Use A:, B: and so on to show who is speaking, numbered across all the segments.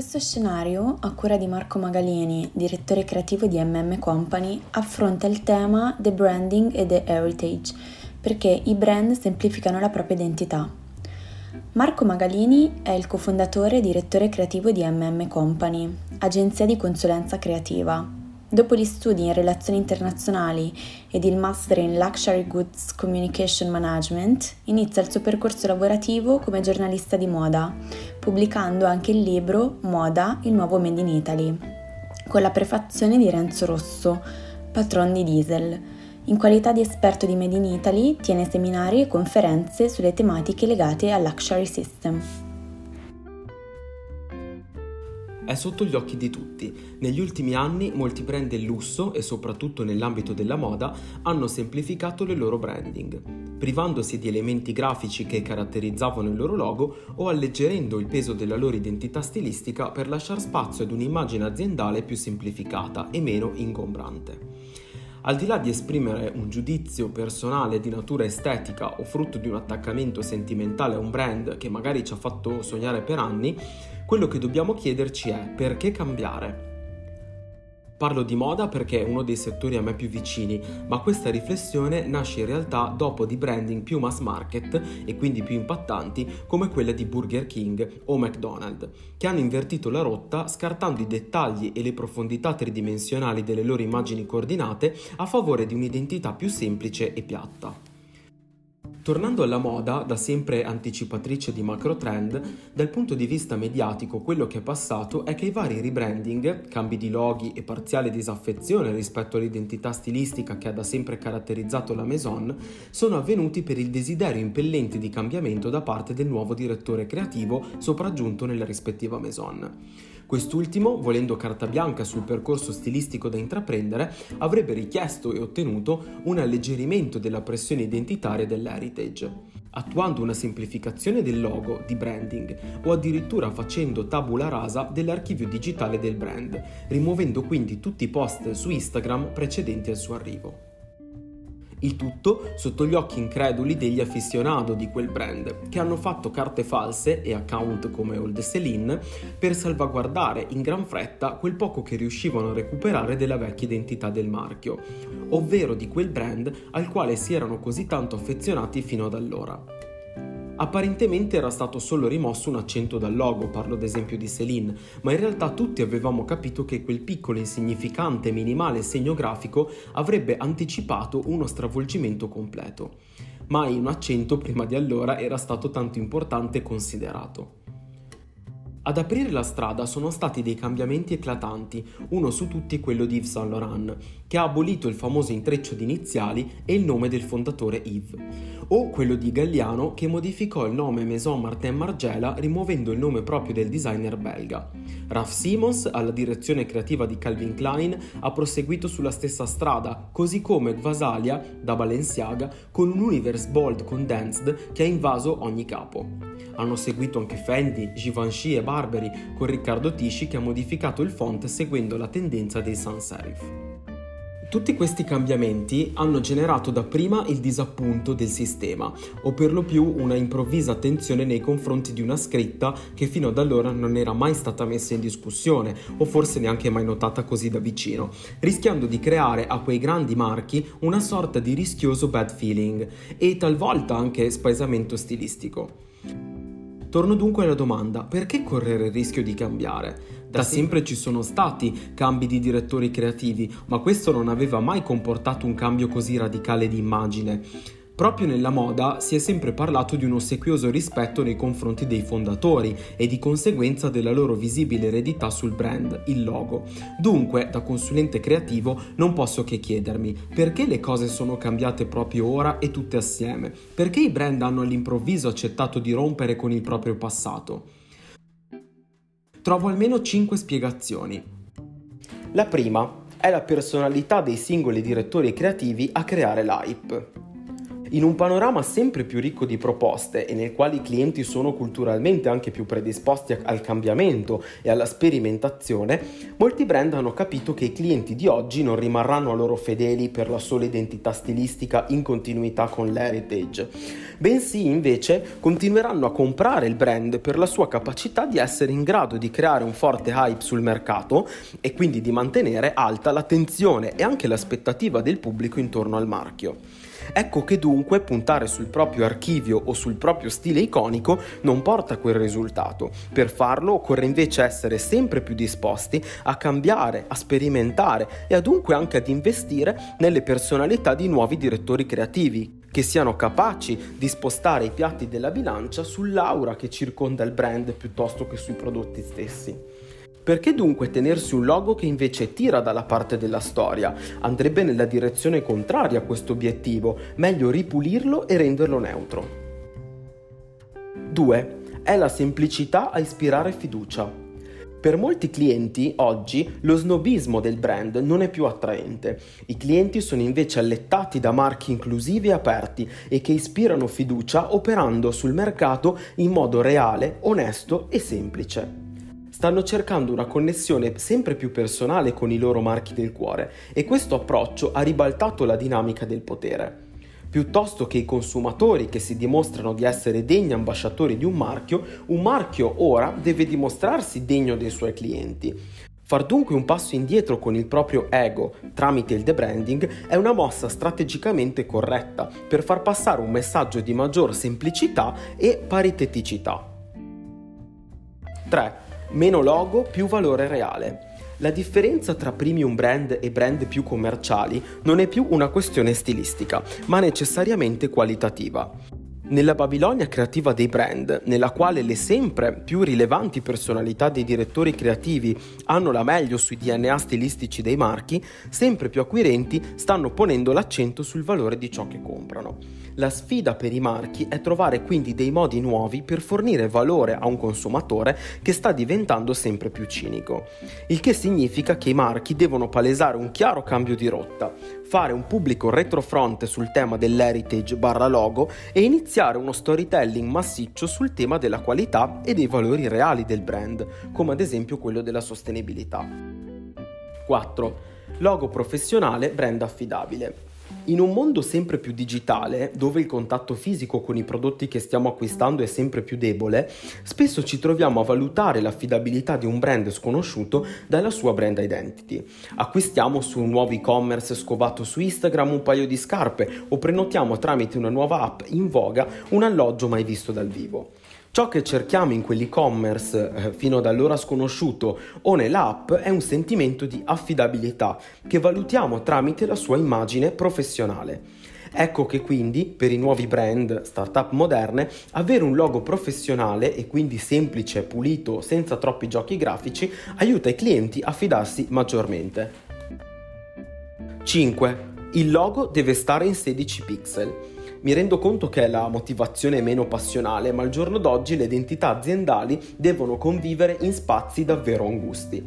A: Questo scenario, a cura di Marco Magalini, direttore creativo di MM Company, affronta il tema The Branding e The Heritage, perché i brand semplificano la propria identità. Marco Magalini è il cofondatore e direttore creativo di MM Company, agenzia di consulenza creativa, Dopo gli studi in relazioni internazionali ed il master in Luxury Goods Communication Management, inizia il suo percorso lavorativo come giornalista di moda, pubblicando anche il libro Moda, il nuovo Made in Italy, con la prefazione di Renzo Rosso, patron di Diesel. In qualità di esperto di Made in Italy, tiene seminari e conferenze sulle tematiche legate al Luxury System.
B: È sotto gli occhi di tutti. Negli ultimi anni molti brand del lusso e soprattutto nell'ambito della moda hanno semplificato le loro branding, privandosi di elementi grafici che caratterizzavano il loro logo o alleggerendo il peso della loro identità stilistica per lasciare spazio ad un'immagine aziendale più semplificata e meno ingombrante. Al di là di esprimere un giudizio personale di natura estetica o frutto di un attaccamento sentimentale a un brand che magari ci ha fatto sognare per anni, quello che dobbiamo chiederci è perché cambiare? Parlo di moda perché è uno dei settori a me più vicini, ma questa riflessione nasce in realtà dopo di branding più mass market e quindi più impattanti come quella di Burger King o McDonald's, che hanno invertito la rotta scartando i dettagli e le profondità tridimensionali delle loro immagini coordinate a favore di un'identità più semplice e piatta. Tornando alla moda, da sempre anticipatrice di macro trend, dal punto di vista mediatico quello che è passato è che i vari rebranding, cambi di loghi e parziale disaffezione rispetto all'identità stilistica che ha da sempre caratterizzato la Maison, sono avvenuti per il desiderio impellente di cambiamento da parte del nuovo direttore creativo sopraggiunto nella rispettiva Maison. Quest'ultimo, volendo carta bianca sul percorso stilistico da intraprendere, avrebbe richiesto e ottenuto un alleggerimento della pressione identitaria dell'heritage, attuando una semplificazione del logo, di branding o addirittura facendo tabula rasa dell'archivio digitale del brand, rimuovendo quindi tutti i post su Instagram precedenti al suo arrivo. Il tutto sotto gli occhi increduli degli afficionado di quel brand, che hanno fatto carte false e account come Old Celine per salvaguardare in gran fretta quel poco che riuscivano a recuperare della vecchia identità del marchio, ovvero di quel brand al quale si erano così tanto affezionati fino ad allora. Apparentemente era stato solo rimosso un accento dal logo, parlo ad esempio di Céline, ma in realtà tutti avevamo capito che quel piccolo insignificante minimale segno grafico avrebbe anticipato uno stravolgimento completo. Mai un accento prima di allora era stato tanto importante e considerato. Ad aprire la strada sono stati dei cambiamenti eclatanti, uno su tutti quello di Yves Saint Laurent, che ha abolito il famoso intreccio di iniziali e il nome del fondatore Yves, o quello di Galliano che modificò il nome Maison Martin Margiela rimuovendo il nome proprio del designer belga. Ralph Simons, alla direzione creativa di Calvin Klein, ha proseguito sulla stessa strada, così come Vasalia, da Balenciaga, con un universe bold condensed che ha invaso ogni capo. Hanno seguito anche Fendi, Givenchy e Barberi, con Riccardo Tisci che ha modificato il font seguendo la tendenza dei sans serif. Tutti questi cambiamenti hanno generato dapprima il disappunto del sistema, o per lo più una improvvisa attenzione nei confronti di una scritta che fino ad allora non era mai stata messa in discussione, o forse neanche mai notata così da vicino, rischiando di creare a quei grandi marchi una sorta di rischioso bad feeling e talvolta anche spaesamento stilistico. Torno dunque alla domanda, perché correre il rischio di cambiare? Da sempre ci sono stati cambi di direttori creativi, ma questo non aveva mai comportato un cambio così radicale di immagine. Proprio nella moda si è sempre parlato di un ossequioso rispetto nei confronti dei fondatori e di conseguenza della loro visibile eredità sul brand, il logo. Dunque, da consulente creativo, non posso che chiedermi perché le cose sono cambiate proprio ora e tutte assieme? Perché i brand hanno all'improvviso accettato di rompere con il proprio passato? Trovo almeno 5 spiegazioni. La prima è la personalità dei singoli direttori creativi a creare l'hype. In un panorama sempre più ricco di proposte e nel quale i clienti sono culturalmente anche più predisposti al cambiamento e alla sperimentazione, molti brand hanno capito che i clienti di oggi non rimarranno a loro fedeli per la sola identità stilistica in continuità con l'heritage, bensì invece continueranno a comprare il brand per la sua capacità di essere in grado di creare un forte hype sul mercato e quindi di mantenere alta l'attenzione e anche l'aspettativa del pubblico intorno al marchio. Ecco che dunque puntare sul proprio archivio o sul proprio stile iconico non porta a quel risultato. Per farlo occorre invece essere sempre più disposti a cambiare, a sperimentare e a dunque anche ad investire nelle personalità di nuovi direttori creativi che siano capaci di spostare i piatti della bilancia sull'aura che circonda il brand piuttosto che sui prodotti stessi. Perché dunque tenersi un logo che invece tira dalla parte della storia? Andrebbe nella direzione contraria a questo obiettivo, meglio ripulirlo e renderlo neutro. 2. È la semplicità a ispirare fiducia. Per molti clienti oggi lo snobismo del brand non è più attraente. I clienti sono invece allettati da marchi inclusivi e aperti e che ispirano fiducia operando sul mercato in modo reale, onesto e semplice stanno cercando una connessione sempre più personale con i loro marchi del cuore e questo approccio ha ribaltato la dinamica del potere. Piuttosto che i consumatori che si dimostrano di essere degni ambasciatori di un marchio, un marchio ora deve dimostrarsi degno dei suoi clienti. Far dunque un passo indietro con il proprio ego tramite il debranding è una mossa strategicamente corretta per far passare un messaggio di maggior semplicità e pariteticità. 3 meno logo, più valore reale. La differenza tra premium brand e brand più commerciali non è più una questione stilistica, ma necessariamente qualitativa. Nella Babilonia creativa dei brand, nella quale le sempre più rilevanti personalità dei direttori creativi hanno la meglio sui DNA stilistici dei marchi, sempre più acquirenti stanno ponendo l'accento sul valore di ciò che comprano. La sfida per i marchi è trovare quindi dei modi nuovi per fornire valore a un consumatore che sta diventando sempre più cinico. Il che significa che i marchi devono palesare un chiaro cambio di rotta, fare un pubblico retrofront sul tema dell'heritage barra logo e iniziare uno storytelling massiccio sul tema della qualità e dei valori reali del brand, come ad esempio quello della sostenibilità. 4. Logo professionale, brand affidabile. In un mondo sempre più digitale, dove il contatto fisico con i prodotti che stiamo acquistando è sempre più debole, spesso ci troviamo a valutare l'affidabilità di un brand sconosciuto dalla sua brand identity. Acquistiamo su un nuovo e-commerce scovato su Instagram un paio di scarpe o prenotiamo tramite una nuova app in voga un alloggio mai visto dal vivo. Ciò che cerchiamo in quell'e-commerce eh, fino ad allora sconosciuto o nell'app è un sentimento di affidabilità che valutiamo tramite la sua immagine professionale. Ecco che quindi per i nuovi brand, startup moderne, avere un logo professionale e quindi semplice, pulito, senza troppi giochi grafici, aiuta i clienti a fidarsi maggiormente. 5. Il logo deve stare in 16 pixel. Mi rendo conto che la motivazione è meno passionale, ma al giorno d'oggi le identità aziendali devono convivere in spazi davvero angusti.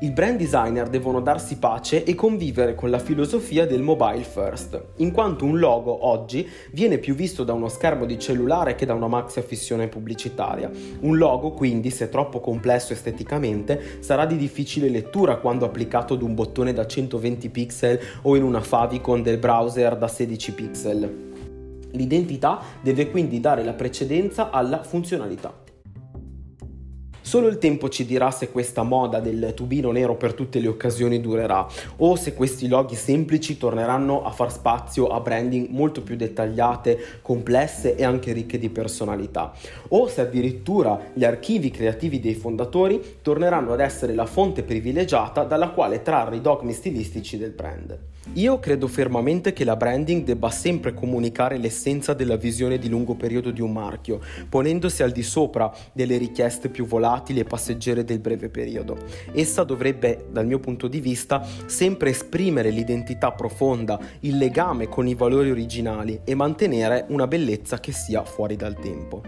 B: I brand designer devono darsi pace e convivere con la filosofia del mobile first, in quanto un logo oggi viene più visto da uno schermo di cellulare che da una maxi affissione pubblicitaria. Un logo, quindi, se troppo complesso esteticamente, sarà di difficile lettura quando applicato ad un bottone da 120 pixel o in una favicon del browser da 16 pixel. L'identità deve quindi dare la precedenza alla funzionalità. Solo il tempo ci dirà se questa moda del tubino nero per tutte le occasioni durerà o se questi loghi semplici torneranno a far spazio a branding molto più dettagliate, complesse e anche ricche di personalità o se addirittura gli archivi creativi dei fondatori torneranno ad essere la fonte privilegiata dalla quale trarre i dogmi stilistici del brand. Io credo fermamente che la branding debba sempre comunicare l'essenza della visione di lungo periodo di un marchio, ponendosi al di sopra delle richieste più volatili e passeggere del breve periodo. Essa dovrebbe, dal mio punto di vista, sempre esprimere l'identità profonda, il legame con i valori originali e mantenere una bellezza che sia fuori dal tempo.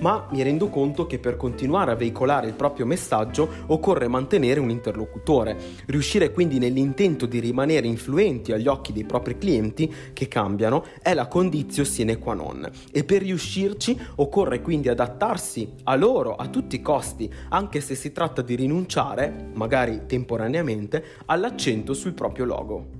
B: Ma mi rendo conto che per continuare a veicolare il proprio messaggio occorre mantenere un interlocutore, riuscire quindi nell'intento di rimanere influenti agli occhi dei propri clienti che cambiano è la condizio sine qua non e per riuscirci occorre quindi adattarsi a loro a tutti i costi, anche se si tratta di rinunciare, magari temporaneamente, all'accento sul proprio logo.